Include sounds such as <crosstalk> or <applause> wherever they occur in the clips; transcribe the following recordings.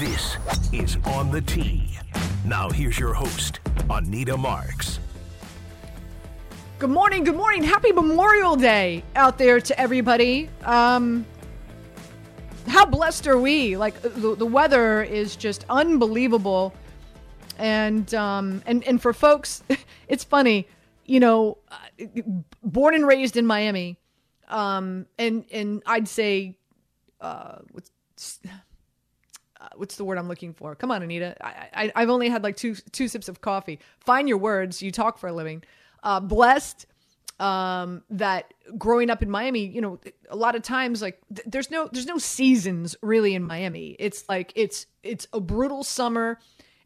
This is On the Tee. Now, here's your host, Anita Marks. Good morning, good morning. Happy Memorial Day out there to everybody. Um, how blessed are we? Like the, the weather is just unbelievable, and um, and and for folks, <laughs> it's funny, you know, uh, born and raised in Miami, um, and and I'd say, uh, what's what's the word I'm looking for? Come on, Anita. I, I have only had like two two sips of coffee. Find your words. You talk for a living. Uh, blessed um, that growing up in Miami, you know, a lot of times like th- there's no there's no seasons really in Miami. It's like it's it's a brutal summer,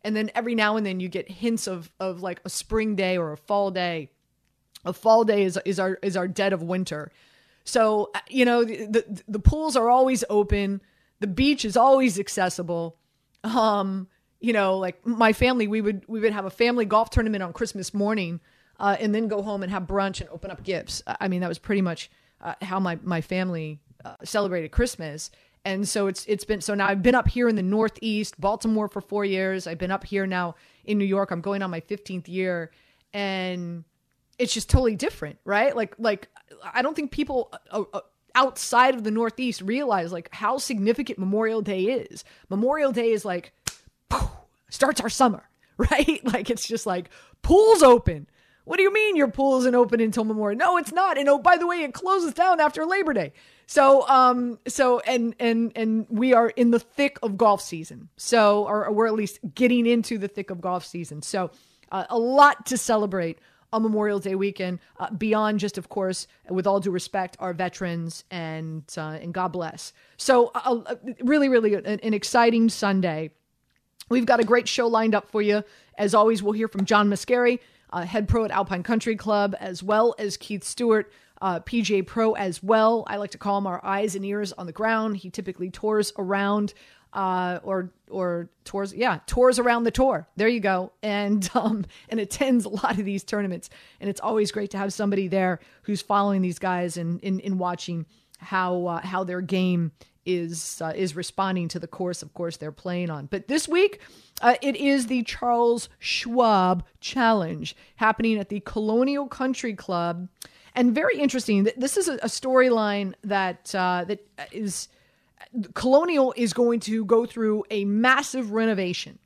and then every now and then you get hints of of like a spring day or a fall day. A fall day is is our is our dead of winter. So uh, you know the, the the pools are always open. The beach is always accessible. Um, you know, like my family, we would we would have a family golf tournament on Christmas morning uh, and then go home and have brunch and open up gifts. I mean, that was pretty much uh, how my my family uh, celebrated Christmas. And so it's it's been so now I've been up here in the Northeast, Baltimore for four years. I've been up here now in New York. I'm going on my 15th year, and it's just totally different, right? Like like I don't think people uh, uh, outside of the Northeast realize like how significant Memorial Day is. Memorial Day is like starts our summer, <laughs> right? Like it's just like pools open, what do you mean your pool isn't open until Memorial? No, it's not. And oh, by the way, it closes down after Labor Day. So, um, so and and and we are in the thick of golf season. So, or, or we're at least getting into the thick of golf season. So, uh, a lot to celebrate on Memorial Day weekend. Uh, beyond just, of course, with all due respect, our veterans and uh, and God bless. So, uh, uh, really, really an, an exciting Sunday. We've got a great show lined up for you. As always, we'll hear from John Mascari uh, head pro at Alpine Country Club, as well as Keith Stewart, uh, PGA Pro as well. I like to call him our eyes and ears on the ground. He typically tours around uh, or or tours, yeah, tours around the tour. There you go, and <laughs> um, and attends a lot of these tournaments. And it's always great to have somebody there who's following these guys and in, in watching how uh, how their game is uh, is responding to the course, of course, they're playing on. But this week, uh, it is the Charles Schwab Challenge happening at the Colonial Country Club, and very interesting. This is a, a storyline that uh, that is Colonial is going to go through a massive renovation,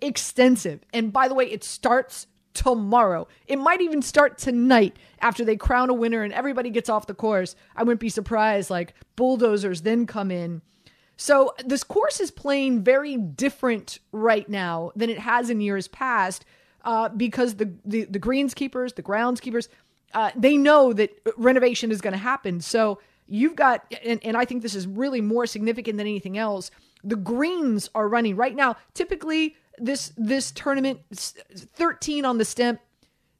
extensive, and by the way, it starts tomorrow. It might even start tonight after they crown a winner and everybody gets off the course. I wouldn't be surprised, like bulldozers then come in. So this course is playing very different right now than it has in years past uh, because the, the, the greenskeepers, the groundskeepers, uh, they know that renovation is going to happen. So you've got, and, and I think this is really more significant than anything else. The greens are running right now. Typically, this this tournament 13 on the Stimp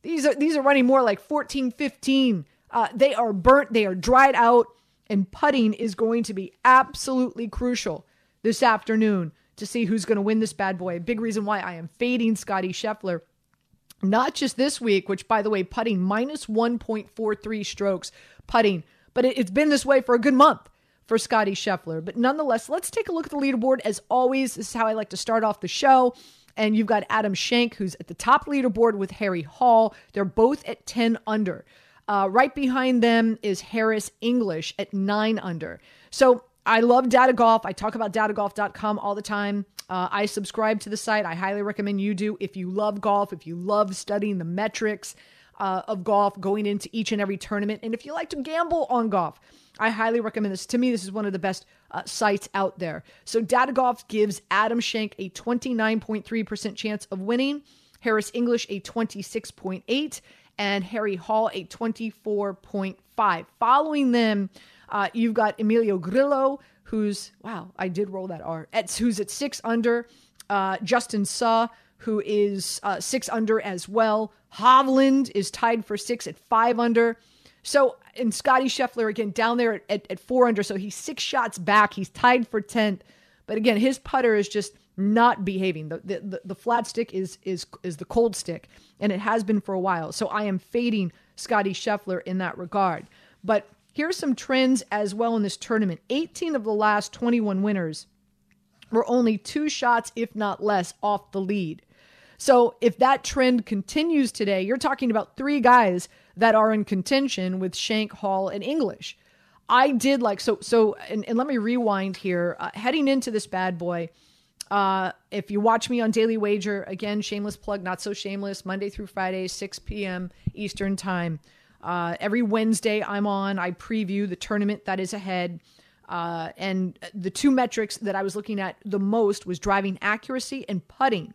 these are these are running more like 14 15 uh, they are burnt they are dried out and putting is going to be absolutely crucial this afternoon to see who's going to win this bad boy big reason why i am fading scottie scheffler not just this week which by the way putting minus 1.43 strokes putting but it, it's been this way for a good month for Scottie Scheffler. But nonetheless, let's take a look at the leaderboard. As always, this is how I like to start off the show. And you've got Adam Schenk, who's at the top leaderboard with Harry Hall. They're both at 10 under. Uh, right behind them is Harris English at 9 under. So I love data golf. I talk about datagolf.com all the time. Uh, I subscribe to the site. I highly recommend you do. If you love golf, if you love studying the metrics uh, of golf, going into each and every tournament, and if you like to gamble on golf, I highly recommend this. To me, this is one of the best uh, sites out there. So, Data Golf gives Adam Schenk a 29.3% chance of winning, Harris English a 26.8, and Harry Hall a 24.5. Following them, uh, you've got Emilio Grillo, who's wow, I did roll that R. Who's at six under. Uh, Justin Suh, who is uh, six under as well. Hovland is tied for six at five under. So, and Scottie Scheffler again down there at, at, four under. So he's six shots back. He's tied for 10th. But again, his putter is just not behaving. The, the, the, flat stick is, is, is the cold stick, and it has been for a while. So I am fading Scottie Scheffler in that regard. But here's some trends as well in this tournament 18 of the last 21 winners were only two shots, if not less, off the lead. So if that trend continues today, you're talking about three guys that are in contention with Shank, Hall, and English. I did like so so, and, and let me rewind here. Uh, heading into this bad boy, uh, if you watch me on Daily Wager, again, shameless plug, not so shameless, Monday through Friday, 6 p.m. Eastern Time. Uh, every Wednesday, I'm on. I preview the tournament that is ahead. Uh, and the two metrics that I was looking at the most was driving accuracy and putting.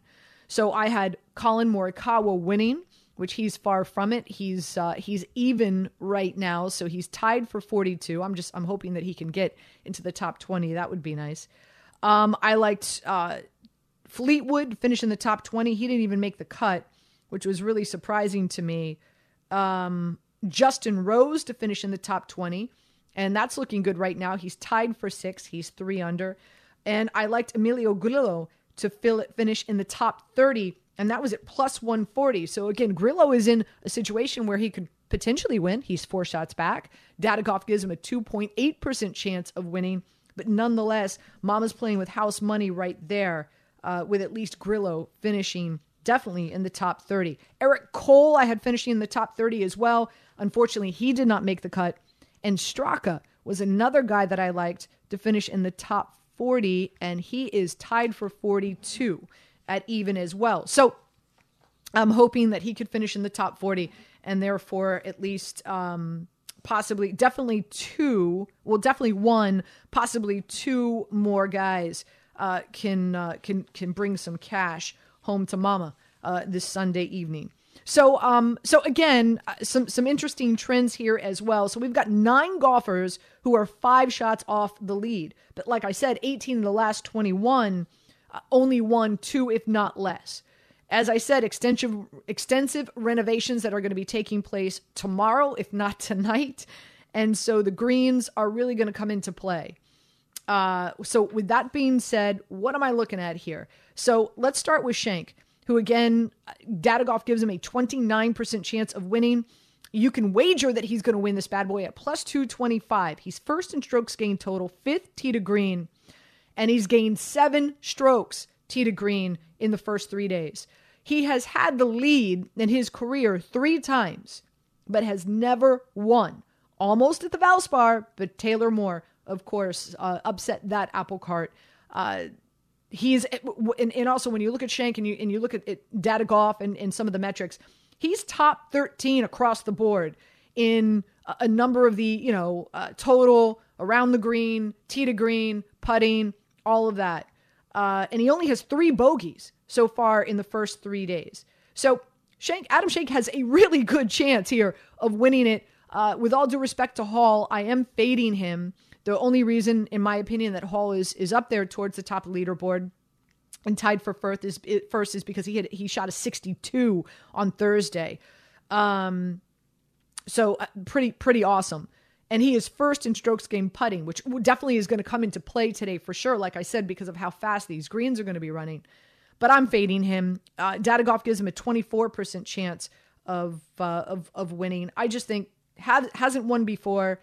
So I had Collin Morikawa winning, which he's far from it. He's uh, he's even right now, so he's tied for 42. I'm just I'm hoping that he can get into the top 20. That would be nice. Um, I liked uh, Fleetwood finish in the top 20. He didn't even make the cut, which was really surprising to me. Um, Justin Rose to finish in the top 20, and that's looking good right now. He's tied for six. He's three under. And I liked Emilio Grillo to fill, finish in the top 30, and that was at plus 140. So again, Grillo is in a situation where he could potentially win. He's four shots back. Data Golf gives him a 2.8% chance of winning. But nonetheless, Mama's playing with house money right there, uh, with at least Grillo finishing definitely in the top 30. Eric Cole, I had finishing in the top 30 as well. Unfortunately, he did not make the cut. And Straka was another guy that I liked to finish in the top 40, and he is tied for 42 at even as well. So I'm hoping that he could finish in the top 40 and therefore at least um, possibly, definitely two, well, definitely one, possibly two more guys uh, can uh, can can bring some cash home to Mama uh, this Sunday evening. So, um, so again, uh, some some interesting trends here as well. So we've got nine golfers who are five shots off the lead, but like I said, 18 of the last 21 uh, only won two, if not less. As I said, extensive extensive renovations that are going to be taking place tomorrow, if not tonight, and so the greens are really going to come into play. Uh, so, with that being said, what am I looking at here? So, let's start with Schenk, who again, Data Golf gives him a 29% chance of winning. You can wager that he's going to win this bad boy at plus 225. He's first in strokes gained total, fifth tee to green, and he's gained seven strokes tee to green in the first three days. He has had the lead in his career three times, but has never won. Almost at the Valspar, but Taylor Moore, of course, uh, upset that apple cart. Uh, he's and, and, also when you look at Shank and you and you look at it, Data Golf and, and some of the metrics, he's top 13 across the board in a, a number of the you know uh, total around the green, tee to green, putting, all of that. Uh, and he only has three bogeys so far in the first three days. So Shank Adam Shank has a really good chance here of winning it. Uh, with all due respect to Hall, I am fading him. The only reason, in my opinion, that Hall is is up there towards the top leaderboard and tied for first is first is because he had he shot a 62 on Thursday. Um, so uh, pretty pretty awesome. And he is first in strokes gained putting, which definitely is going to come into play today for sure. Like I said, because of how fast these greens are going to be running but I'm fading him. Uh, Data Golf gives him a 24% chance of uh, of of winning. I just think has, hasn't won before.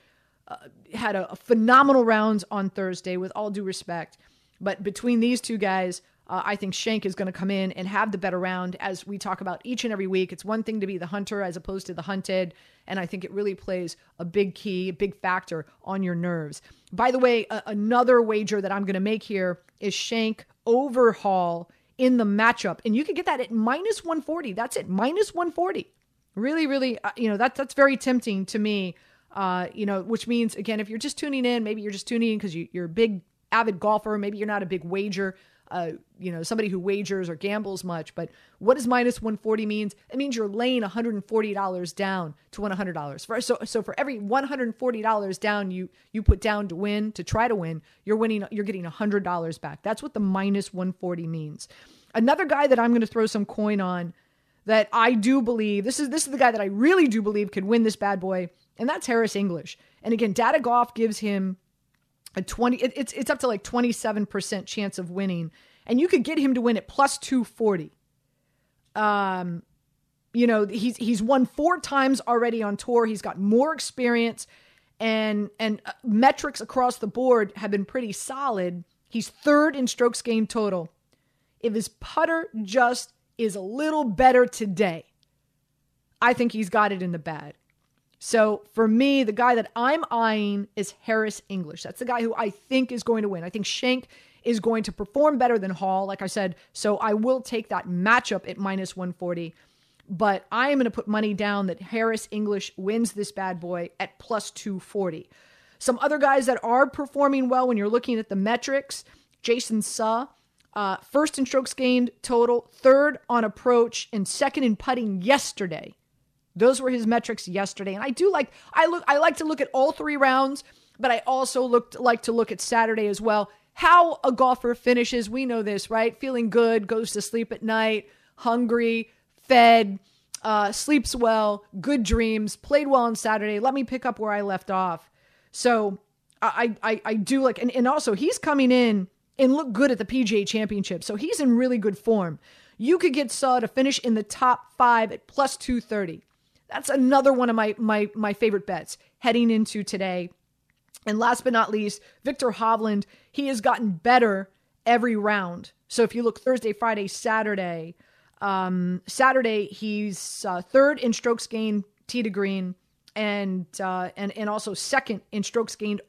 Had a, a, phenomenal round on Thursday, with all due respect. But between these two guys, uh, I think Shank is going to come in and have the better round. As we talk about each and every week, it's one thing to be the hunter as opposed to the hunted, and I think it really plays a big key, a big factor on your nerves. By the way, a- another wager that I'm going to make here is Shank over Hall in the matchup. And you can get that at minus 140. That's it, minus 140. Really, really, uh, you know, that, that's very tempting to me. Uh, you know, which means, again, if you're just tuning in, maybe you're just tuning in because you, you're a big avid golfer, maybe you're not a big wager. Uh, you know, somebody who wagers or gambles much. But what does minus 140 means? It means you're laying $140 down to win $100. So, so for every $140 down you you put down to win, to try to win, you're winning, you're getting $100 back. That's what the minus 140 means. Another guy that I'm going to throw some coin on that I do believe this is this is the guy that I really do believe could win this bad boy, and that's Harris English. And again, Data Golf gives him a 20 it, it's it's up to like 27% chance of winning and you could get him to win at plus 240 um you know he's he's won four times already on tour he's got more experience and and uh, metrics across the board have been pretty solid He's third in strokes gained total. If his putter just is a little better today, I think he's got it in the bag. So for me, the guy that I'm eyeing is Harris English. That's the guy who I think is going to win. I think Shank is going to perform better than Hall, like I said. So I will take that matchup at minus 140. But I am going to put money down that Harris English wins this bad boy at plus 240. Some other guys that are performing well when you're looking at the metrics Jason Suh, uh, first in strokes gained total, third on approach, and second in putting yesterday. Those were his metrics yesterday. And I do like I look I like to look at all three rounds, but I also looked like to look at Saturday as well. How a golfer finishes, we know this, right? Feeling good, goes to sleep at night, hungry, fed, uh, sleeps well, good dreams, played well on Saturday. Let me pick up where I left off. So I I, I do like and, and also he's coming in and look good at the PGA championship. So he's in really good form. You could get Suh to finish in the top five at plus 230. That's another one of my my my favorite bets heading into today. And last but not least, Viktor Hovland, he has gotten better every round. So if you look Thursday, Friday, Saturday, um, Saturday he's uh, third in strokes gained tee to green, and uh, and and also second in strokes gained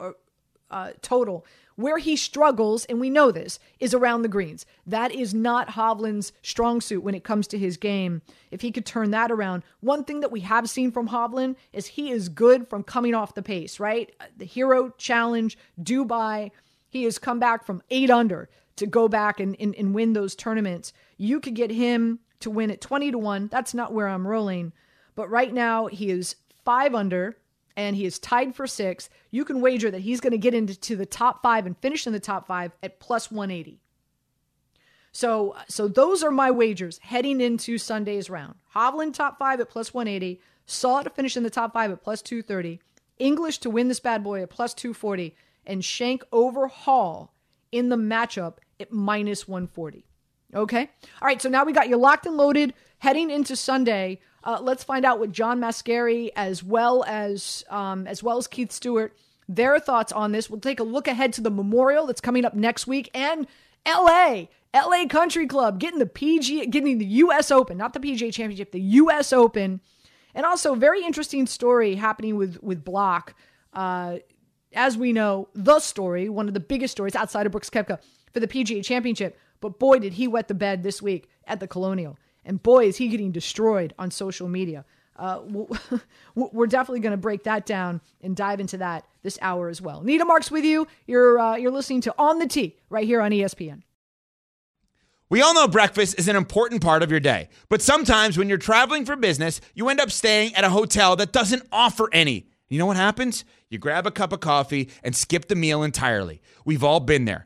uh, uh total. Where he struggles, and we know this, is around the greens. That is not Hovland's strong suit when it comes to his game. If he could turn that around, one thing that we have seen from Hovland is he is good from coming off the pace, right? The Hero Challenge, Dubai, he has come back from eight under to go back and, and, and win those tournaments. You could get him to win at 20 to 1. That's not where I'm rolling. But right now, he is five under and he is tied for six, you can wager that he's going to get into the top five and finish in the top five at plus 180. So, so those are my wagers heading into Sunday's round. Hovland top five at plus 180, Suh to finish in the top five at plus 230, English to win this bad boy at plus 240, and Shank over Hall in the matchup at minus 140. Okay? All right, so now we got you locked and loaded heading into Sunday. Uh, let's find out what John Mascari as well as um, as well as Keith Stewart their thoughts on this. We'll take a look ahead to the Memorial that's coming up next week and L.A. LA Country Club getting the PG getting the US Open, not the PGA Championship, the US Open. And also very interesting story happening with with Block. Uh, as we know, the story, one of the biggest stories outside of Brooks Koepka for the PGA Championship. But boy, did he wet the bed this week at the Colonial. And boy, is he getting destroyed on social media. Uh, <laughs> we're definitely going to break that down and dive into that this hour as well. Nita Marks with you. You're uh, you're listening to On the Tee right here on ESPN. We all know breakfast is an important part of your day, but sometimes when you're traveling for business, you end up staying at a hotel that doesn't offer any. You know what happens? You grab a cup of coffee and skip the meal entirely. We've all been there.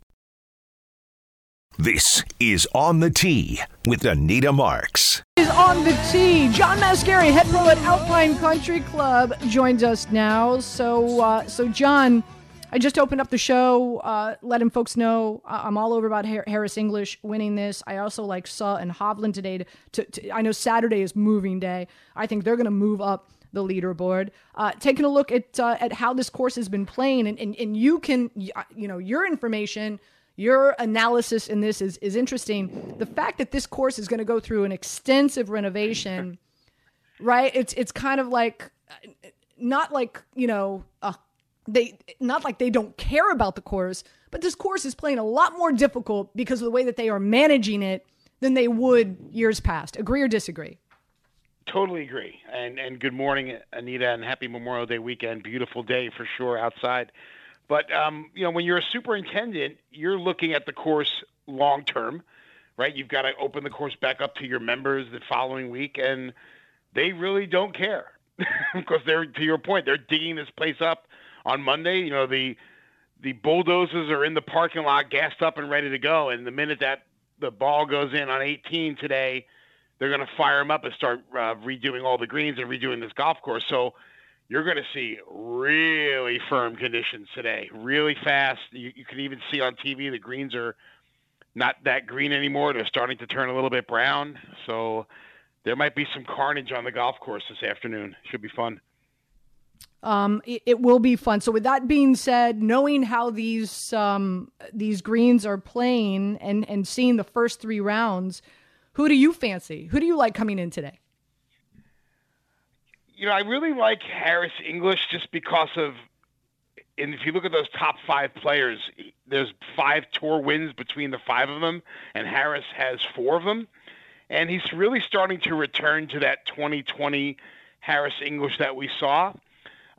This is On the Tee with Anita Marks. Is on the tee. John Mascari, head pro at Alpine Country Club, joins us now. So, uh, so John, I just opened up the show, uh, letting folks know I'm all over about Harris English winning this. I also like Suh and Hovland today. To, to, to I know Saturday is moving day. I think they're going to move up the leaderboard. Uh, taking a look at uh, at how this course has been playing, and, and and you can you know your information your analysis in this is is interesting. The fact that this course is going to go through an extensive renovation, <laughs> right? It's it's kind of like not like you know uh, they not like they don't care about the course, but this course is playing a lot more difficult because of the way that they are managing it than they would years past. Agree or disagree? totally agree. And and good morning, Anita, and happy Memorial Day weekend. Beautiful day for sure outside. But um, you know, when you're a superintendent, you're looking at the course long term, right? You've got to open the course back up to your members the following week, and they really don't care <laughs> because they're to your point, they're digging this place up on Monday. You know, the the bulldozers are in the parking lot, gassed up and ready to go. And the minute that the ball goes in on 18 today, they're going to fire them up and start uh, redoing all the greens and redoing this golf course. So you're going to see really firm conditions today, really fast. You, you can even see on TV the greens are not that green anymore. They're starting to turn a little bit brown. So there might be some carnage on the golf course this afternoon. Should be fun. Um, it, it, will be fun. So, with that being said, knowing how these um, these greens are playing and and seeing the first three rounds, who do you fancy? Who do you like coming in today? You know, I really like Harris English just because of, and if you look at those top five players, there's five tour wins between the five of them, and Harris has four of them, and he's really starting to return to that 2020 Harris English that we saw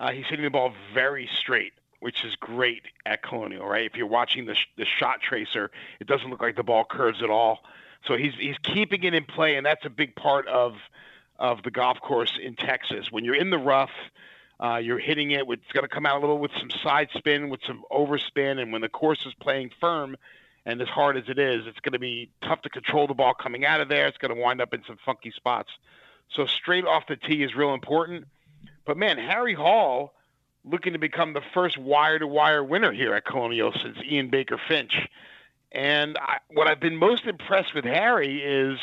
uh, he's hitting the ball very straight, which is great at Colonial, right? If you're watching the, sh- the shot tracer, it doesn't look like the ball curves at all. So he's he's keeping it in play, and that's a big part of of the golf course in Texas. When you're in the rough, uh, you're hitting it. With, it's going to come out a little with some side spin, with some overspin, and when the course is playing firm, and as hard as it is, it's going to be tough to control the ball coming out of there. It's going to wind up in some funky spots. So straight off the tee is real important. But man, Harry Hall looking to become the first wire to wire winner here at Colonial since Ian Baker Finch. And I, what I've been most impressed with Harry is,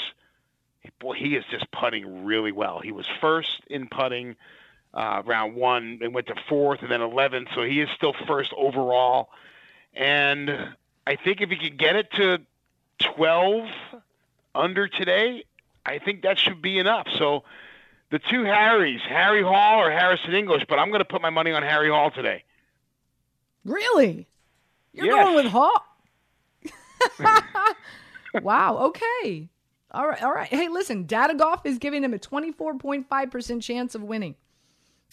boy, he is just putting really well. He was first in putting uh, round one and went to fourth and then 11th. So he is still first overall. And I think if he could get it to 12 under today, I think that should be enough. So the two Harrys, Harry Hall or Harrison English, but I'm going to put my money on Harry Hall today. Really? You're yes. going with Hall? <laughs> wow. Okay. All right. All right. Hey, listen, Data Golf is giving him a 24.5% chance of winning.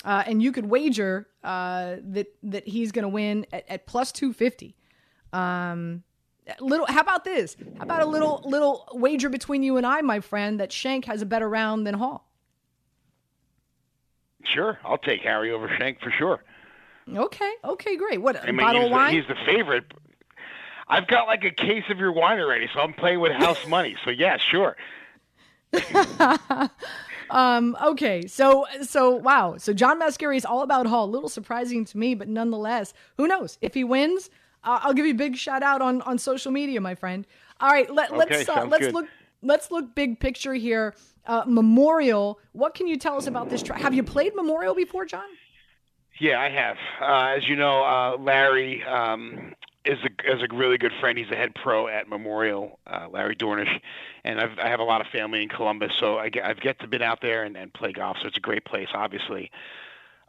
Uh, and you could wager uh, that that he's going to win at, at plus 250. Um, little how about this how about a little little wager between you and i my friend that shank has a better round than hall Sure, I'll take Harry over Shank for sure. Okay, okay, great. What I mean, bottle of wine? The, he's the favorite. I've got like a case of your wine already, so I'm playing with house <laughs> money. So yeah, sure. <laughs> um, okay, so so wow, so John Mascari is all about Hall. A little surprising to me, but nonetheless, who knows if he wins? Uh, I'll give you a big shout out on on social media, my friend. All right, let, okay, let's uh, let's good. look let's look big picture here uh, Memorial. What can you tell us about this track? Have you played Memorial before, John? Yeah, I have. Uh, as you know, uh, Larry um, is a is a really good friend. He's a head pro at Memorial, uh, Larry Dornish, and I've, I have a lot of family in Columbus, so I get, I've get to been out there and, and play golf. So it's a great place, obviously.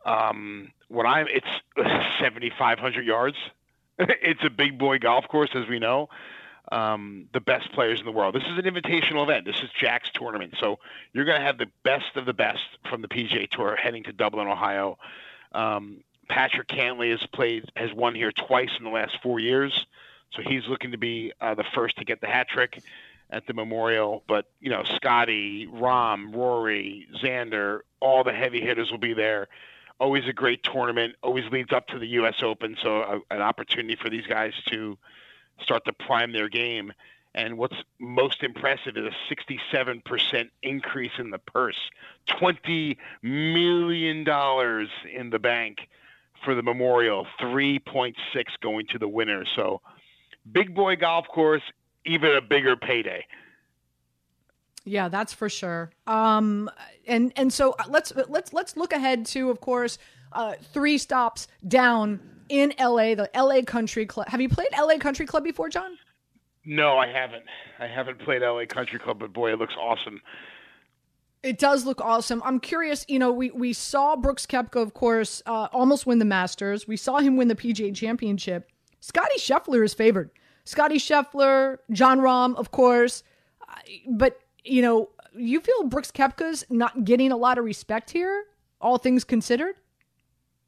Um, when I'm, it's <laughs> 7,500 yards. <laughs> it's a big boy golf course, as we know um, the best players in the world. This is an invitational event. This is Jack's tournament, so you're going to have the best of the best from the PGA Tour heading to Dublin, Ohio. Um, Patrick Cantlay has played, has won here twice in the last four years, so he's looking to be uh, the first to get the hat trick at the Memorial. But you know, Scottie, Rahm, Rory, Xander, all the heavy hitters will be there. Always a great tournament. Always leads up to the U.S. Open, so a, uh, an opportunity for these guys to start to prime their game. And what's most impressive is a 67% increase in the purse, $20 million in the bank for the memorial, 3.6 going to the winner. So, big boy golf course, even a bigger payday. Yeah, that's for sure. Um, and and so uh, let's let's let's look ahead to, of course, uh, three stops down in LA, the LA Country Club. Have you played LA Country Club before, John? No, I haven't. I haven't played LA Country Club, but boy, it looks awesome. It does look awesome. I'm curious. You know, we we saw Brooks Koepka, of course, uh, almost win the Masters. We saw him win the PGA Championship. Scottie Scheffler is favored. Scottie Scheffler, Jon Rahm, of course, but you know, you feel Brooks Koepka's not getting a lot of respect here, all things considered?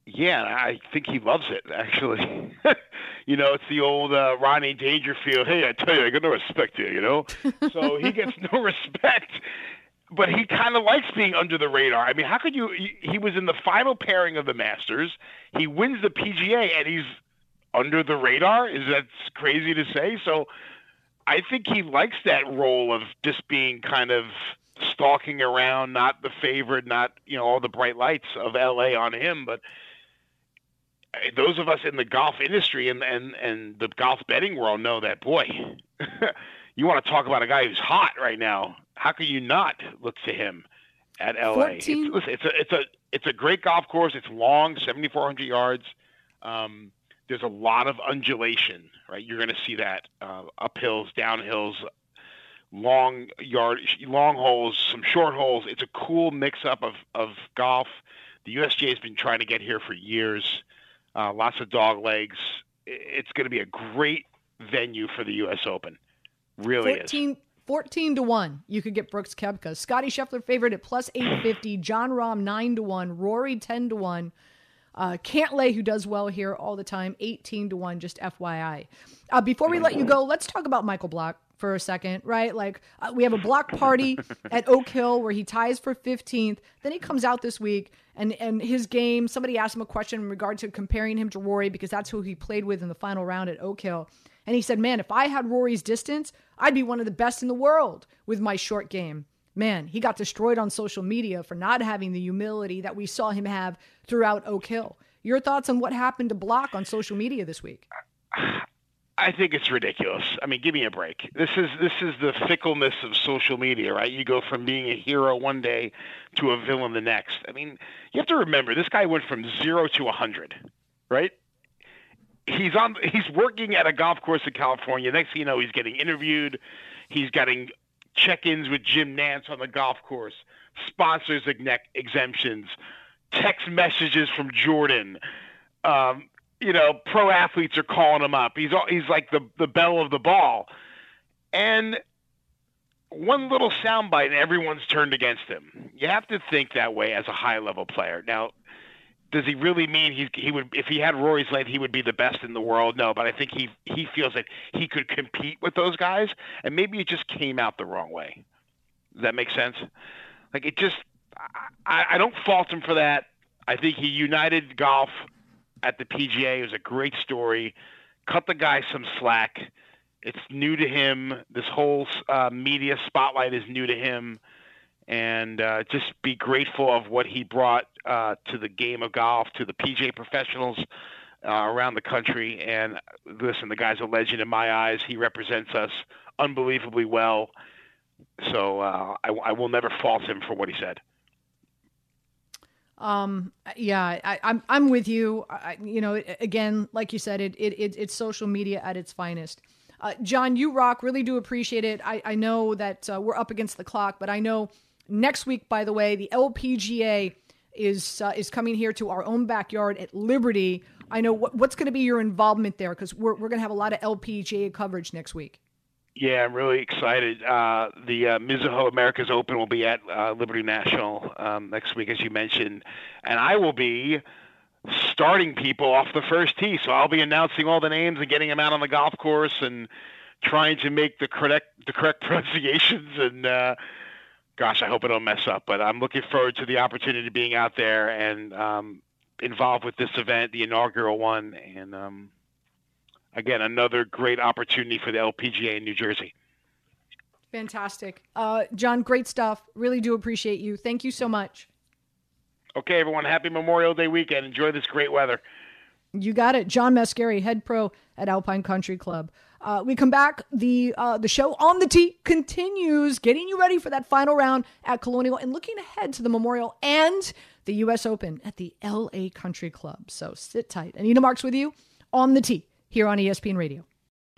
Yeah, I think he loves it. Actually, <laughs> you know, it's the old uh, Rodney Dangerfield. Hey, I tell you, I got no respect here. You know, so he gets no <laughs> respect, but he kind of likes being under the radar. I mean, how could you? He, was in the final pairing of the Masters. He wins the PGA, and he's under the radar. Is that crazy to say? So, I think he likes that role of just being kind of stalking around, not the favorite, not you know all the bright lights of LA on him, but uh, those of us in the golf industry and and and the golf betting world know that boy <laughs> you want to talk about a guy who's hot right now. How can you not look to him at LA 14... it's, listen, it's a it's a it's a great golf course. It's long 7400 yards. Um, there's a lot of undulation right? You're going to see that uh, uphills downhills long yard long holes some short holes. It's a cool mix up of of golf. The USGA has been trying to get here for years. Uh, lots of dog legs. It's going to be a great venue for the U.S. Open. Really 14, is. 14 to 1. You could get Brooks Koepka. Scottie Scheffler favorite at plus 850. Jon Rahm 9 to 1. Rory 10 to 1. Uh, Cantlay, who does well here all the time, 18 to 1, just FYI. Uh, before we let you go, let's talk about Michael Block for a second, right? Like uh, we have a block party <laughs> at Oak Hill where he ties for 15th. Then he comes out this week and and his game. Somebody asked him a question in regard to comparing him to Rory because that's who he played with in the final round at Oak Hill. And he said, "Man, if I had Rory's distance, I'd be one of the best in the world with my short game." Man, he got destroyed on social media for not having the humility that we saw him have throughout Oak Hill. Your thoughts on what happened to Block on social media this week? I think it's ridiculous. I mean, give me a break. This is this is the fickleness of social media, right? You go from being a hero one day to a villain the next. I mean, you have to remember this guy went from zero to a hundred, right? He's on. He's working at a golf course in California. Next thing you know, he's getting interviewed. He's getting check-ins with Jim Nantz on the golf course, sponsors exemptions, text messages from Jordan. Um, you know, pro athletes are calling him up. He's he's like the the belle of the ball, and one little soundbite and everyone's turned against him. You have to think that way as a high level player. Now, does he really mean he he would if he had Rory's length he would be the best in the world? No, but I think he he feels that he could compete with those guys, and maybe it just came out the wrong way. Does that make sense? Like it just, I, I don't fault him for that. I think he united golf at the PGA. It was a great story. Cut the guy some slack. It's new to him. This whole uh, media spotlight is new to him. And uh, just be grateful of what he brought uh, to the game of golf, to the PGA professionals uh, around the country. And listen, the guy's a legend in my eyes. He represents us unbelievably well. So uh, I, I will never fault him for what he said. Um, yeah, I, am I'm, I'm with you. I, you know, again, like you said, it, it, it it's social media at its finest. Uh, John, you rock. Really do appreciate it. I, I know that uh, we're up against the clock, but I know next week, by the way, the LPGA is uh, is coming here to our own backyard at Liberty. I know what, what's going to be your involvement there because we're we're going to have a lot of LPGA coverage next week. Yeah, I'm really excited. Uh, the uh, Mizuho America's Open will be at uh, Liberty National um, next week, as you mentioned, and I will be starting people off the first tee. So I'll be announcing all the names and getting them out on the golf course and trying to make the correct the correct <laughs> pronunciations. And uh, gosh, I hope I don't mess up. But I'm looking forward to the opportunity of being out there and um, involved with this event, the inaugural one, and. Um, again, another great opportunity for the LPGA in New Jersey. Fantastic. Uh, John, great stuff. Really do appreciate you. Thank you so much. Okay, everyone. Happy Memorial Day weekend. Enjoy this great weather. You got it. John Mascari, head pro at Alpine Country Club. Uh, we come back. The uh, the show on the tee continues, getting you ready for that final round at Colonial and looking ahead to the Memorial and the U.S. Open at the L.A. Country Club. So sit tight. Anita Marks with you on the tee here on ESPN Radio.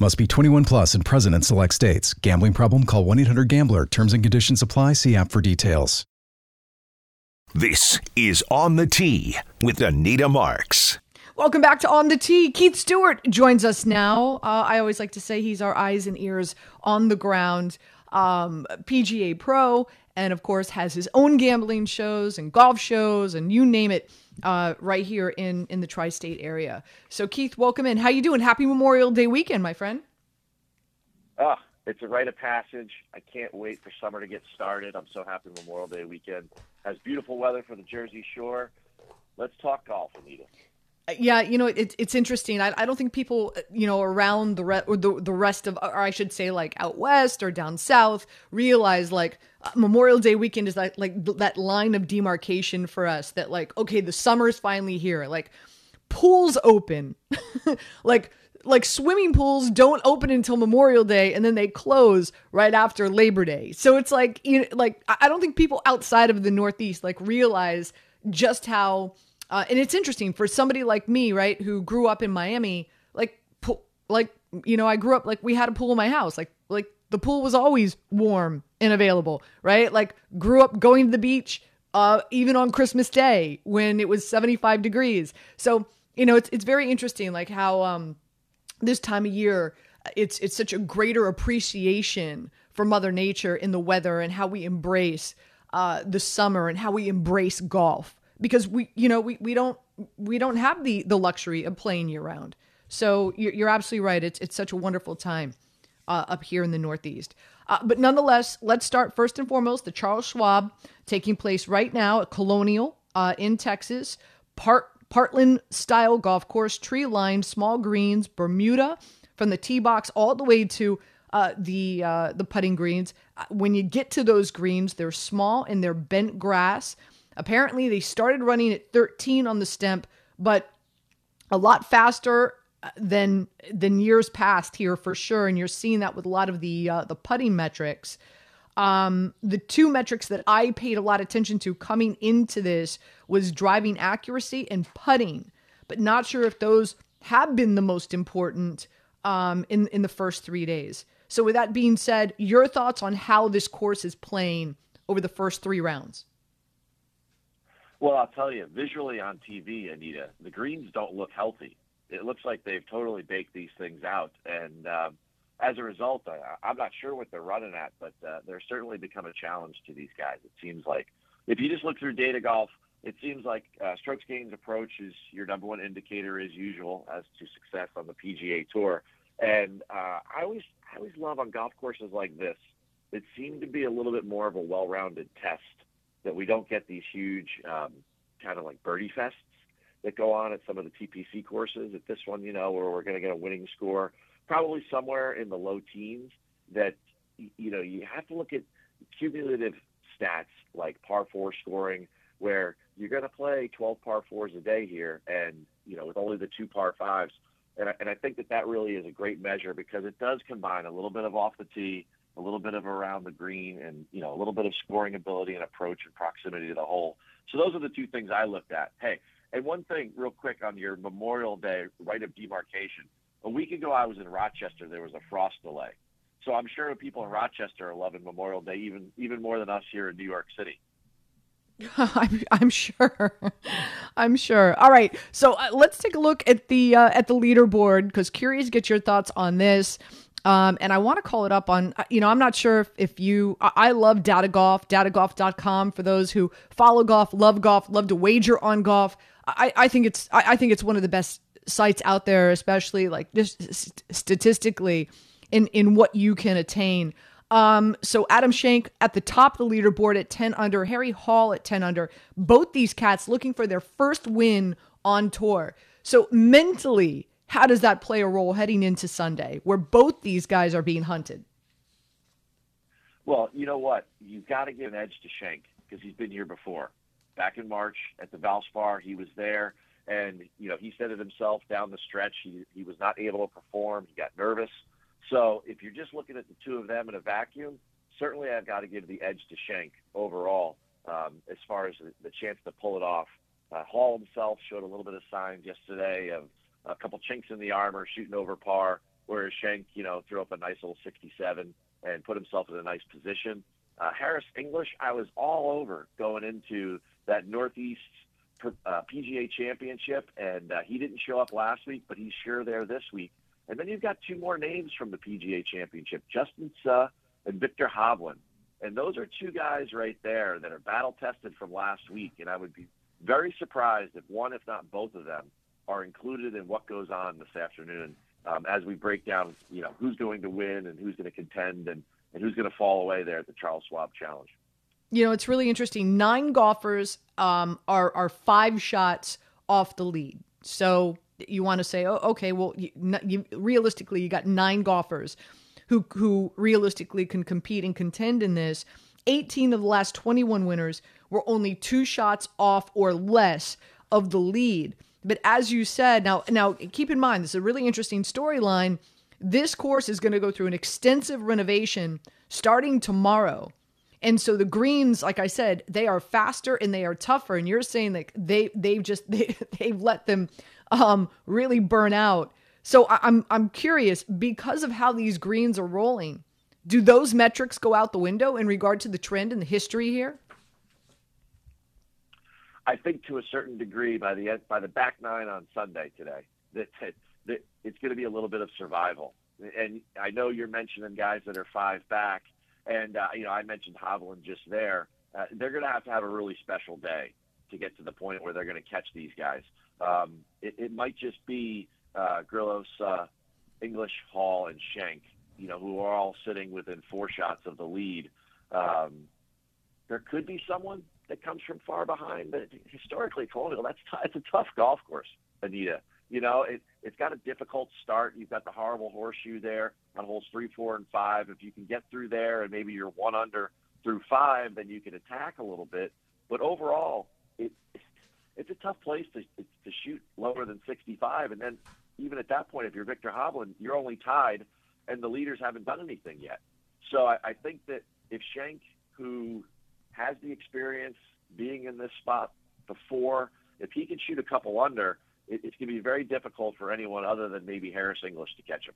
Must be 21 plus and present in select states. Gambling problem? Call 1 800 GAMBLER. Terms and conditions apply. See app for details. This is On the Tee with Anita Marks. Welcome back to On the Tee. Keith Stewart joins us now. Uh, I always like to say he's our eyes and ears on the ground. Um, PGA Pro, and of course has his own gambling shows and golf shows and you name it uh, right here in in the tri-state area. So Keith, welcome in. How you doing? Happy Memorial Day weekend, my friend. Ah, it's a rite of passage. I can't wait for summer to get started. I'm so happy Memorial Day weekend has beautiful weather for the Jersey Shore. Let's talk golf, Anita. Yeah, you know it, it's interesting. I, I don't think people, you know, around the, or the the rest of, or I should say, like out west or down south, realize like Memorial Day weekend is like like that line of demarcation for us. That like, okay, the summer is finally here. Like pools open, <laughs> like like swimming pools don't open until Memorial Day, and then they close right after Labor Day. So it's like you know, like I don't think people outside of the Northeast like realize just how uh, and it's interesting for somebody like me, right, who grew up in Miami, like, pool, like you know, I grew up like we had a pool in my house, like, like the pool was always warm and available, right? Like, grew up going to the beach, uh, even on Christmas Day when it was seventy five degrees. So you know, it's it's very interesting, like how um this time of year, it's it's such a greater appreciation for Mother Nature in the weather and how we embrace uh, the summer and how we embrace golf because we you know we, we don't we don't have the the luxury of playing year round so you're, you're absolutely right it's it's such a wonderful time uh, up here in the northeast uh, but nonetheless let's start first and foremost the charles schwab taking place right now at colonial uh, in texas part parkland style golf course, tree lined, small greens, Bermuda, from the tee box all the way to uh, the uh, the putting greens. Uh, When you get to those greens, they're small and they're bent grass. Apparently, they started running at 13 on the Stimp, but a lot faster uh, than than years past here for sure. And you're seeing that with a lot of the uh, the putting metrics. Um, the two metrics that I paid a lot of attention to coming into this was driving accuracy and putting, but not sure if those have been the most important um, in in the first three days. So, with that being said, your thoughts on how this course is playing over the first three rounds? Well, I'll tell you, visually on TV, Anita, the greens don't look healthy. It looks like they've totally baked these things out, and um, as a result, I, I'm not sure what they're running at, but uh, they're certainly become a challenge to these guys. It seems like if you just look through data golf, it seems like uh, strokes gains approach is your number one indicator as usual as to success on the PGA Tour. And uh, I always I always love on golf courses like this. It seemed to be a little bit more of a well-rounded test that we don't get these huge um, kind of like birdie fests that go on at some of the TPC courses. At this one, you know, where we're going to get a winning score, probably somewhere in the low teens. That you know, you have to look at cumulative stats like par four scoring, where you're going to play 12 par fours a day here, and you know, with only the two par fives. And I, and I think that that really is a great measure because it does combine a little bit of off the tee, a little bit of around the green, and you know a little bit of scoring ability and approach and proximity to the hole. So those are the two things I looked at. Hey, and one thing real quick on your Memorial Day right of demarcation. A week ago I was in Rochester. There was a frost delay. So I'm sure people in Rochester are loving Memorial Day even even more than us here in New York City. <laughs> I'm, I'm sure. <laughs> I'm sure. All right. So uh, let's take a look at the uh, at the leaderboard because curious get your thoughts on this. Um, and I want to call it up on, you know, I'm not sure if, if you, I, I love data golf, datagolf.com for those who follow golf, love golf, love to wager on golf. I, I think it's, I, I think it's one of the best sites out there, especially like just statistically in, in what you can attain. Um, so Adam Shank at the top of the leaderboard at 10 under, Harry Hall at 10 under. Both these cats looking for their first win on tour. So mentally, how does that play a role heading into Sunday where both these guys are being hunted? Well, you know what? You've got to give an edge to Shank because he's been here before. Back in March at the Valspar, he was there, and you know he said it himself down the stretch. He he was not able to perform. He got nervous. So if you're just looking at the two of them in a vacuum, certainly I've got to give the edge to Shank overall um, as far as the, the chance to pull it off. Uh, Hall himself showed a little bit of signs yesterday of a couple chinks in the armor, shooting over par, whereas Shank, you know, threw up a nice little 67 and put himself in a nice position. Uh, Harris English, I was all over going into that Northeast uh, PGA Championship, and uh, he didn't show up last week, but he's sure there this week. And then you've got two more names from the PGA Championship, Justin Suh and Viktor Hovland. And those are two guys right there that are battle tested from last week. And I would be very surprised if one, if not both of them, are included in what goes on this afternoon um, as we break down, you know, who's going to win and who's going to contend and, and who's going to fall away there at the Charles Schwab Challenge. You know, it's really interesting. Nine golfers um, are are five shots off the lead. So you want to say, oh, okay, well, you, you, realistically, you got nine golfers who who realistically can compete and contend in this. 18 of the last 21 winners were only two shots off or less of the lead. But as you said, now now keep in mind this is a really interesting storyline. This course is going to go through an extensive renovation starting tomorrow. And so the greens, like I said, they are faster and they are tougher. And you're saying that they they've just <laughs> they, they've let them um, really burn out. So I, I'm I'm curious because of how these greens are rolling. Do those metrics go out the window in regard to the trend and the history here? I think to a certain degree by the by the back nine on Sunday today that, that, that it's going to be a little bit of survival. And I know you're mentioning guys that are five back, and uh, you know I mentioned Hovland just there. Uh, they're going to have to have a really special day to get to the point where they're going to catch these guys. Um, it, it might just be uh, Grillos, uh, English, Hall, and Schenk, you know, who are all sitting within four shots of the lead. Um, there could be someone that comes from far behind, but historically, Colonial, that's t- it's a tough golf course, Anita. You know, it, it's got a difficult start. You've got the horrible horseshoe there on holes three, four, and five. If you can get through there and maybe you're one under through five, then you can attack a little bit. But overall, it, it's a tough place to, to shoot lower than 65. And then even at that point, if you're Viktor Hovland, you're only tied, and the leaders haven't done anything yet. So I, I think that if Schenk, who has the experience being in this spot before, if he can shoot a couple under, it, it's going to be very difficult for anyone other than maybe Harris English to catch him.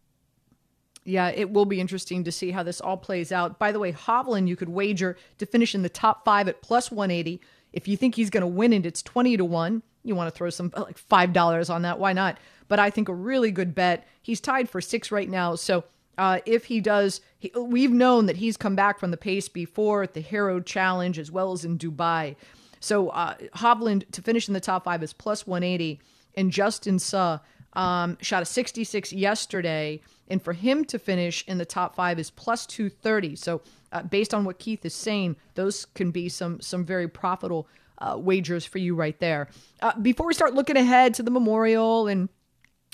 Yeah, it will be interesting to see how this all plays out. By the way, Hovland, you could wager to finish in the top five at plus 180. If you think he's going to win it, it's 20 to 1. You want to throw some like $5 on that, why not? But I think a really good bet. He's tied for six right now. So uh, if he does, he, we've known that he's come back from the pace before at the Hero Challenge as well as in Dubai. So uh, Hovland to finish in the top five is plus 180, and Justin Suh um, shot a 66 yesterday, and for him to finish in the top five is plus 230. So uh, based on what Keith is saying, those can be some some very profitable uh, wagers for you right there. Uh, before we start looking ahead to the Memorial and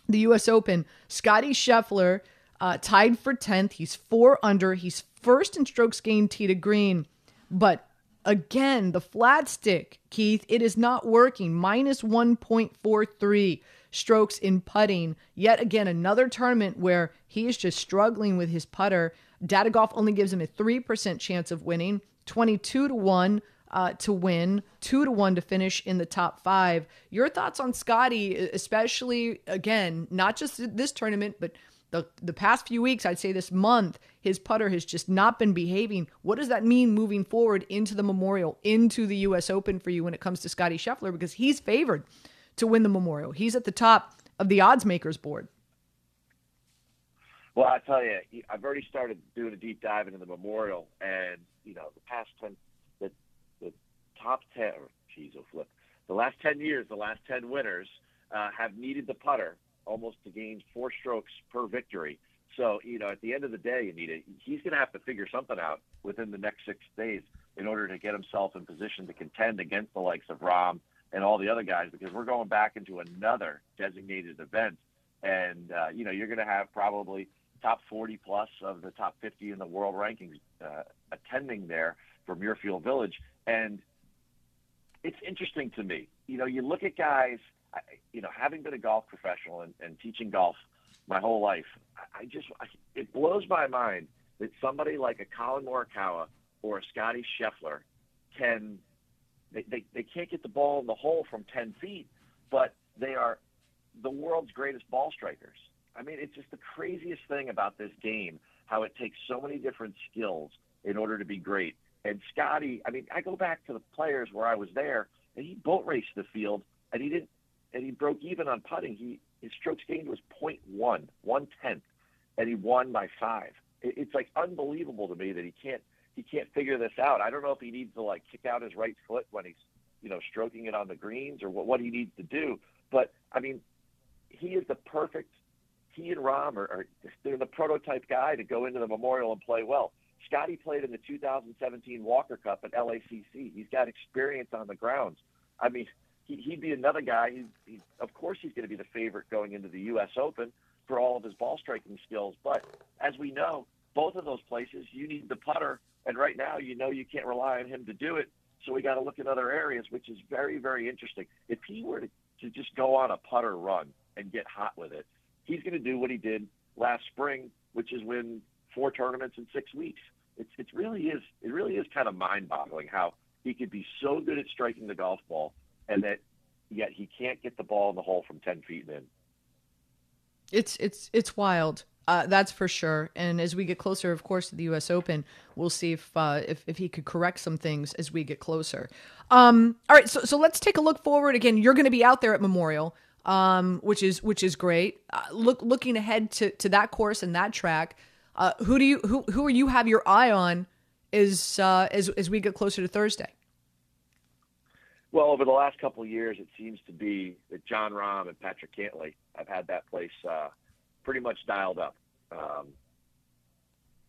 the U.S. Open, Scottie Scheffler uh, tied for 10th. He's four under. He's first in strokes gained tee to green. But again, the flat stick, Keith, it is not working. Minus 1.43 strokes in putting. Yet again, another tournament where he is just struggling with his putter. Data Golf only gives him a 3% chance of winning, 22 to 1 uh, to win, 2 to 1 to finish in the top five. Your thoughts on Scottie, especially, again, not just this tournament, but the, the past few weeks, I'd say this month, his putter has just not been behaving. What does that mean moving forward into the Memorial, into the U.S. Open for you when it comes to Scottie Scheffler? Because he's favored to win the Memorial. He's at the top of the odds makers board. Well, I tell you, I've already started doing a deep dive into the Memorial, and you know, the past ten, the the top ten, jeez, oh flip, the last ten years, the last ten winners uh, have needed the putter almost to gain four strokes per victory. So, you know, at the end of the day, Anita, he's going to have to figure something out within the next six days in order to get himself in position to contend against the likes of Rahm and all the other guys because we're going back into another designated event. And, uh, you know, you're going to have probably top 40 plus of the top 50 in the world rankings uh, attending there for Muirfield Village. And it's interesting to me. You know, you look at guys, you know, having been a golf professional and, and teaching golf my whole life, I just, I, it blows my mind that somebody like a Collin Morikawa or a Scottie Scheffler can, they, they, they can't get the ball in the hole from 10 feet, but they are the world's greatest ball strikers. I mean, it's just the craziest thing about this game, how it takes so many different skills in order to be great. And Scottie, I mean, I go back to the players where I was there, and he boat raced the field, and he didn't, and he broke even on putting. He his strokes gained was point one, one tenth, and he won by five. It, it's like unbelievable to me that he can't he can't figure this out. I don't know if he needs to like kick out his right foot when he's you know stroking it on the greens or what what he needs to do. But I mean, he is the perfect. He and Rahm are, are they're the prototype guy to go into the Memorial and play well. Scottie played in the 2017 Walker Cup at LACC. He's got experience on the grounds. I mean, he, he'd be another guy. He, he, of course, he's going to be the favorite going into the U.S. Open for all of his ball striking skills. But as we know, both of those places, you need the putter, and right now, you know, you can't rely on him to do it. So we got to look at other areas, which is very, very interesting. If he were to, to just go on a putter run and get hot with it, he's going to do what he did last spring, which is win four tournaments in six weeks. It's it really is it really is kind of mind-boggling how he could be so good at striking the golf ball, and that yet he can't get the ball in the hole from ten feet in. It's it's it's wild. Uh, that's for sure. And as we get closer, of course, to the U.S. Open, we'll see if uh, if if he could correct some things as we get closer. Um, all right, so so let's take a look forward. Again, you're going to be out there at Memorial um, which is which is great. Uh, look, looking ahead to, to that course and that track, uh, who do you who who are you have your eye on as uh, as as we get closer to Thursday? Well, over the last couple of years, it seems to be that Jon Rahm and Patrick Cantlay have had that place uh, pretty much dialed up. Um,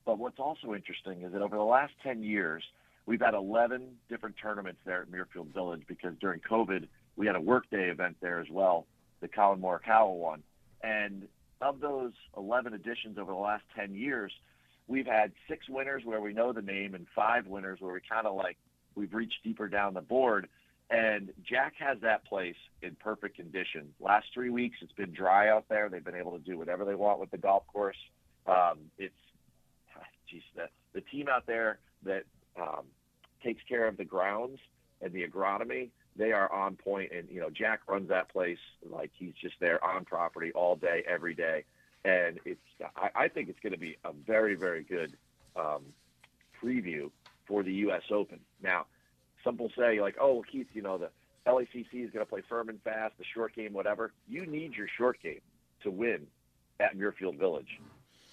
but what's also interesting is that over the last 10 years, we've had 11 different tournaments there at Muirfield Village because during COVID, we had a workday event there as well the Collin Morikawa one. And of those 11 editions over the last 10 years, we've had six winners where we know the name and five winners where we kind of like we've reached deeper down the board. And Jack has that place in perfect condition. Last three weeks, it's been dry out there. They've been able to do whatever they want with the golf course. Um, it's, <sighs> geez, the, the team out there that um, takes care of the grounds and the agronomy they are on point. and you know jack runs that place like he's just there on property all day every day and it's i, I think it's going to be a very very good um, preview for the us open now some will say like oh keith you know the lacc is going to play firm and fast the short game whatever you need your short game to win at muirfield village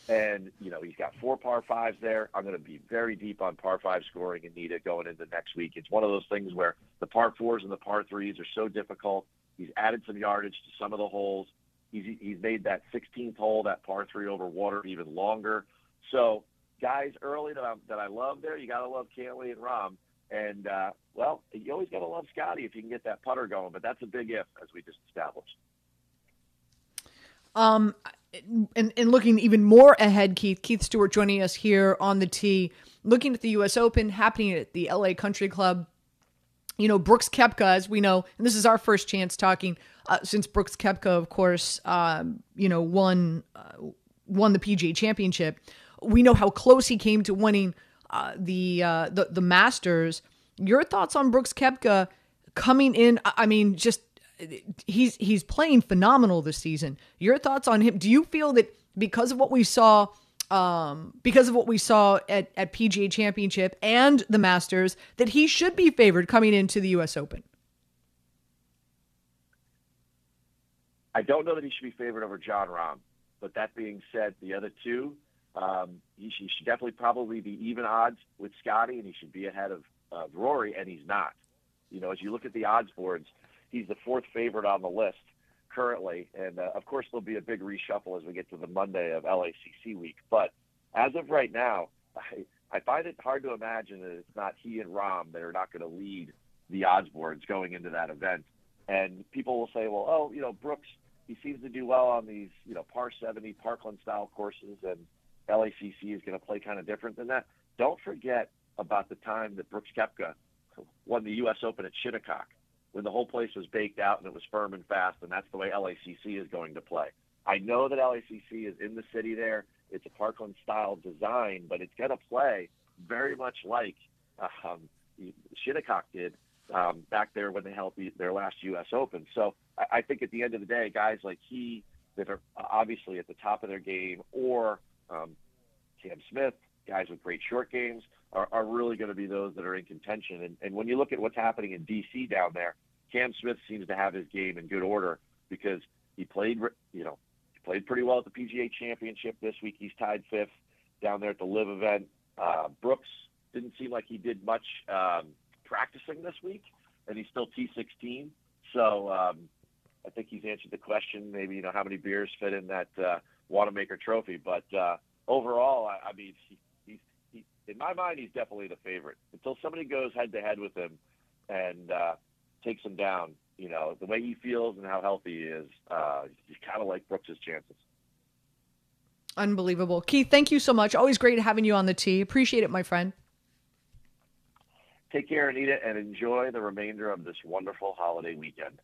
and, you know, he's got four par fives there. I'm going to be very deep on par five scoring and need it going into next week. It's one of those things where the par fours and the par threes are so difficult. He's added some yardage to some of the holes. He's, he's made that 16th hole, that par three over water, even longer. So, guys early that, i that I love there, you got to love Cantlay and Rahm. And, uh, well, you always got to love Scottie if you can get that putter going, but that's a big if, as we just established. Um, and, and looking even more ahead, Keith, Keith Stewart joining us here on the tee, looking at the U.S. Open happening at the L.A. Country Club. You know, Brooks Koepka, as we know, and this is our first chance talking uh, since Brooks Koepka, of course, um, you know, won uh, won the PGA Championship. We know how close he came to winning uh, the, uh, the the Masters. Your thoughts on Brooks Koepka coming in? I mean, just he's he's playing phenomenal this season. Your thoughts on him? Do you feel that because of what we saw, um, because of what we saw at at PGA Championship and the Masters, that he should be favored coming into the U.S. Open? I don't know that he should be favored over Jon Rahm, but that being said, the other two, um, he, should, he, should, definitely probably be even odds with Scottie, and he should be ahead of uh, Rory, and he's not. You know, as you look at the odds boards, he's the fourth favorite on the list currently. And uh, of course, there'll be a big reshuffle as we get to the Monday of LACC week. But as of right now, I, I find it hard to imagine that it's not he and Rahm that are not going to lead the odds boards going into that event. And people will say, well, oh, you know, Brooks, he seems to do well on these, you know, par 70 Parkland style courses, and LACC is going to play kind of different than that. Don't forget about the time that Brooks Koepka won the U.S. Open at Shinnecock when the whole place was baked out and it was firm and fast, and that's the way LACC is going to play. I know that LACC is in the city there. It's a Parkland style design, but it's going to play very much like um, Shinnecock did um, back there when they held the, their last U.S. Open. So I, I think at the end of the day, guys like he that are obviously at the top of their game, or um, Cam Smith, guys with great short games, are, are really going to be those that are in contention. And, and when you look at what's happening in D.C. down there, Cam Smith seems to have his game in good order because he played, you know, he played pretty well at the PGA Championship this week. He's tied fifth down there at the LIV event. Uh, Brooks didn't seem like he did much um, practicing this week, and he's still T16. So um, I think he's answered the question. Maybe you know how many beers fit in that uh, Wanamaker Trophy, but uh, overall, I, I mean, he, he's he, in my mind, he's definitely the favorite until somebody goes head to head with him and uh, takes him down. You know, the way he feels and how healthy he is, uh, you kind of like Brooks's chances. Unbelievable. Keith, thank you so much. Always great having you on the tee. Appreciate it, my friend. Take care, Anita, and enjoy the remainder of this wonderful holiday weekend.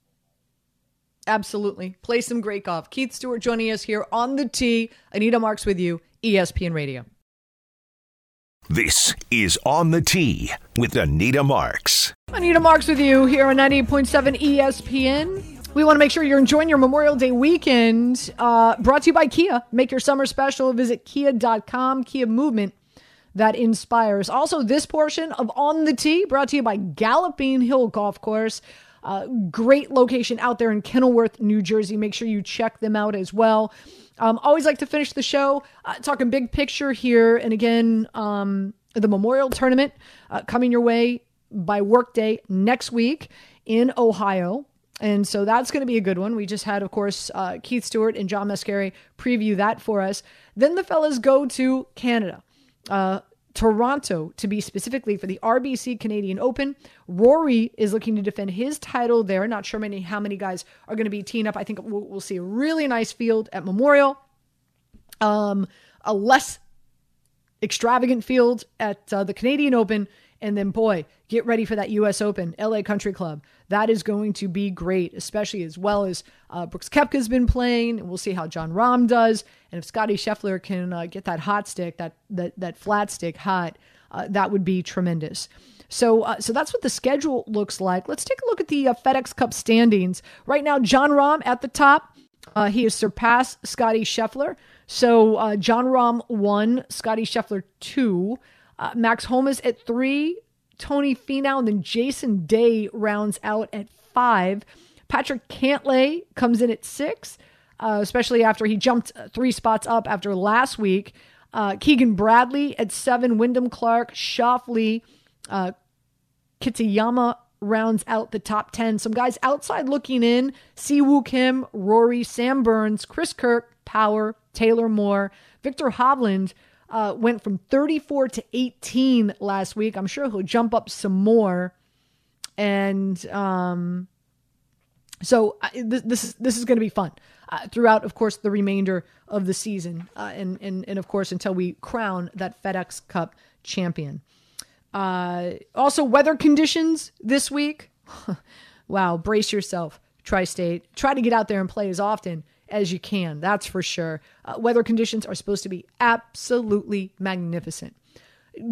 Absolutely. Play some great golf. Keith Stewart joining us here on the tee. Anita Marks with you, ESPN Radio. This is On the Tee with Anita Marks. Anita Marks with you here on 98.7 ESPN. We want to make sure you're enjoying your Memorial Day weekend. Uh, brought to you by Kia. Make your summer special. Visit kia.com. Kia movement that inspires. Also, this portion of On the Tee brought to you by Galloping Hill Golf Course. Uh, great location out there in Kenilworth, New Jersey. Make sure you check them out as well. Um, always like to finish the show uh, talking big picture here. And again, um, the Memorial Tournament uh, coming your way by workday next week in Ohio. And so that's going to be a good one. We just had, of course, uh, Keith Stewart and John Mascari preview that for us. Then the fellas go to Canada. Uh, Toronto to be specifically for the RBC Canadian Open. Rory is looking to defend his title there. Not sure many how many guys are going to be teeing up. I think we'll, we'll see a really nice field at Memorial. Um, a less extravagant field at uh, the Canadian Open, and then boy, get ready for that U.S. Open, LA Country Club. That is going to be great, especially as well as uh, Brooks Koepka's been playing. We'll see how Jon Rahm does, and if Scottie Scheffler can uh, get that hot stick, that that that flat stick hot, uh, that would be tremendous. So, uh, so that's what the schedule looks like. Let's take a look at the uh, FedEx Cup standings right now. Jon Rahm at the top. Uh, he has surpassed Scottie Scheffler. So uh, Jon Rahm one, Scottie Scheffler two, uh, Max Homa at three, Tony Finau, and then Jason Day rounds out at five. Patrick Cantlay comes in at six, uh, especially after he jumped three spots up after last week. Uh, Keegan Bradley at seven, Wyndham Clark, Schauffele, uh, rounds out the top 10. Some guys outside looking in Si Woo Kim, Rory, Sam Burns, Chris Kirk, Power, Taylor Moore, Viktor Hovland uh, went from 34 to 18 last week. I'm sure he'll jump up some more. And um, so uh, this, this is this is going to be fun uh, throughout, of course, the remainder of the season, uh, and and and of course until we crown that FedEx Cup champion. Uh, also, weather conditions this week. <laughs> wow, brace yourself, Tri State. Try to get out there and play as often as you can. That's for sure. Uh, weather conditions are supposed to be absolutely magnificent.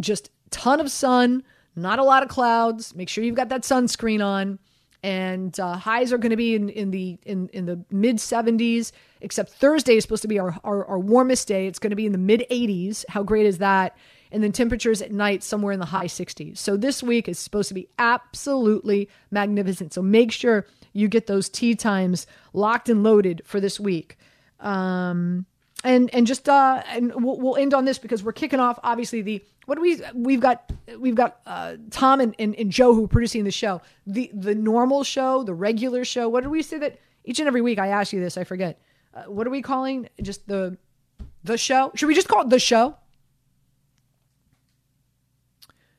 Just ton of sun, not a lot of clouds. Make sure you've got that sunscreen on. And uh, highs are going to be in, in the in, in the mid 70s. Except Thursday is supposed to be our, our, our warmest day. It's going to be in the mid 80s. How great is that? and then temperatures at night somewhere in the high 60s. So this week is supposed to be absolutely magnificent. So make sure you get those tee times locked and loaded for this week. Um, and and just uh, and we'll, we'll end on this because we're kicking off obviously the what do we we've got we've got uh, Tom and, and, and Joe who are producing the show. The the normal show the regular show what do we say that each and every week I ask you this I forget. Uh, what are we calling just the the show? Should we just call it the show?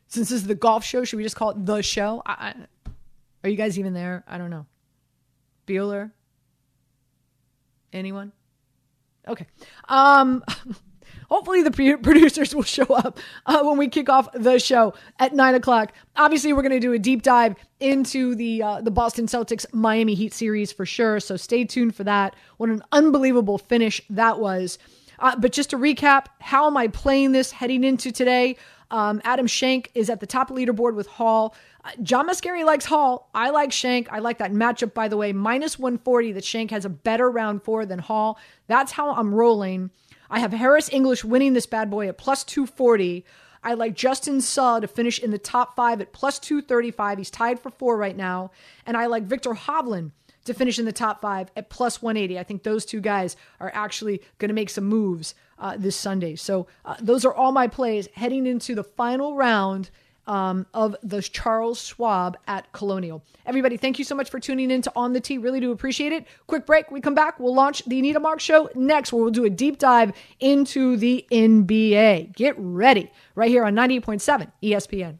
Since this is the golf show should we just call it the show? I, I, are you guys even there? I don't know Bueller. Anyone? Okay. Um, <laughs> hopefully the producers will show up uh, when we kick off the show at nine o'clock. Obviously, we're going to do a deep dive into the uh, the Boston Celtics Miami Heat series for sure. So stay tuned for that. What an unbelievable finish that was. Uh, but just to recap, how am I playing this heading into today? Um, Adam Schenk is at the top leaderboard with Hall. John Mascari likes Hall. I like Schenk. I like that matchup, by the way. Minus 140 that Schenk has a better round four than Hall. That's how I'm rolling. I have Harris English winning this bad boy at plus 240. I like Justin Suh to finish in the top five at plus 235. He's tied for four right now. And I like Viktor Hovland to finish in the top five at plus 180. I think those two guys are actually going to make some moves uh, this Sunday. So uh, those are all my plays heading into the final round um, of the Charles Schwab at Colonial. Everybody, thank you so much for tuning in to On the Tee. Really do appreciate it. Quick break. We come back. We'll launch the Anita Mark Show next, where we'll do a deep dive into the NBA. Get ready right here on 98.7 ESPN.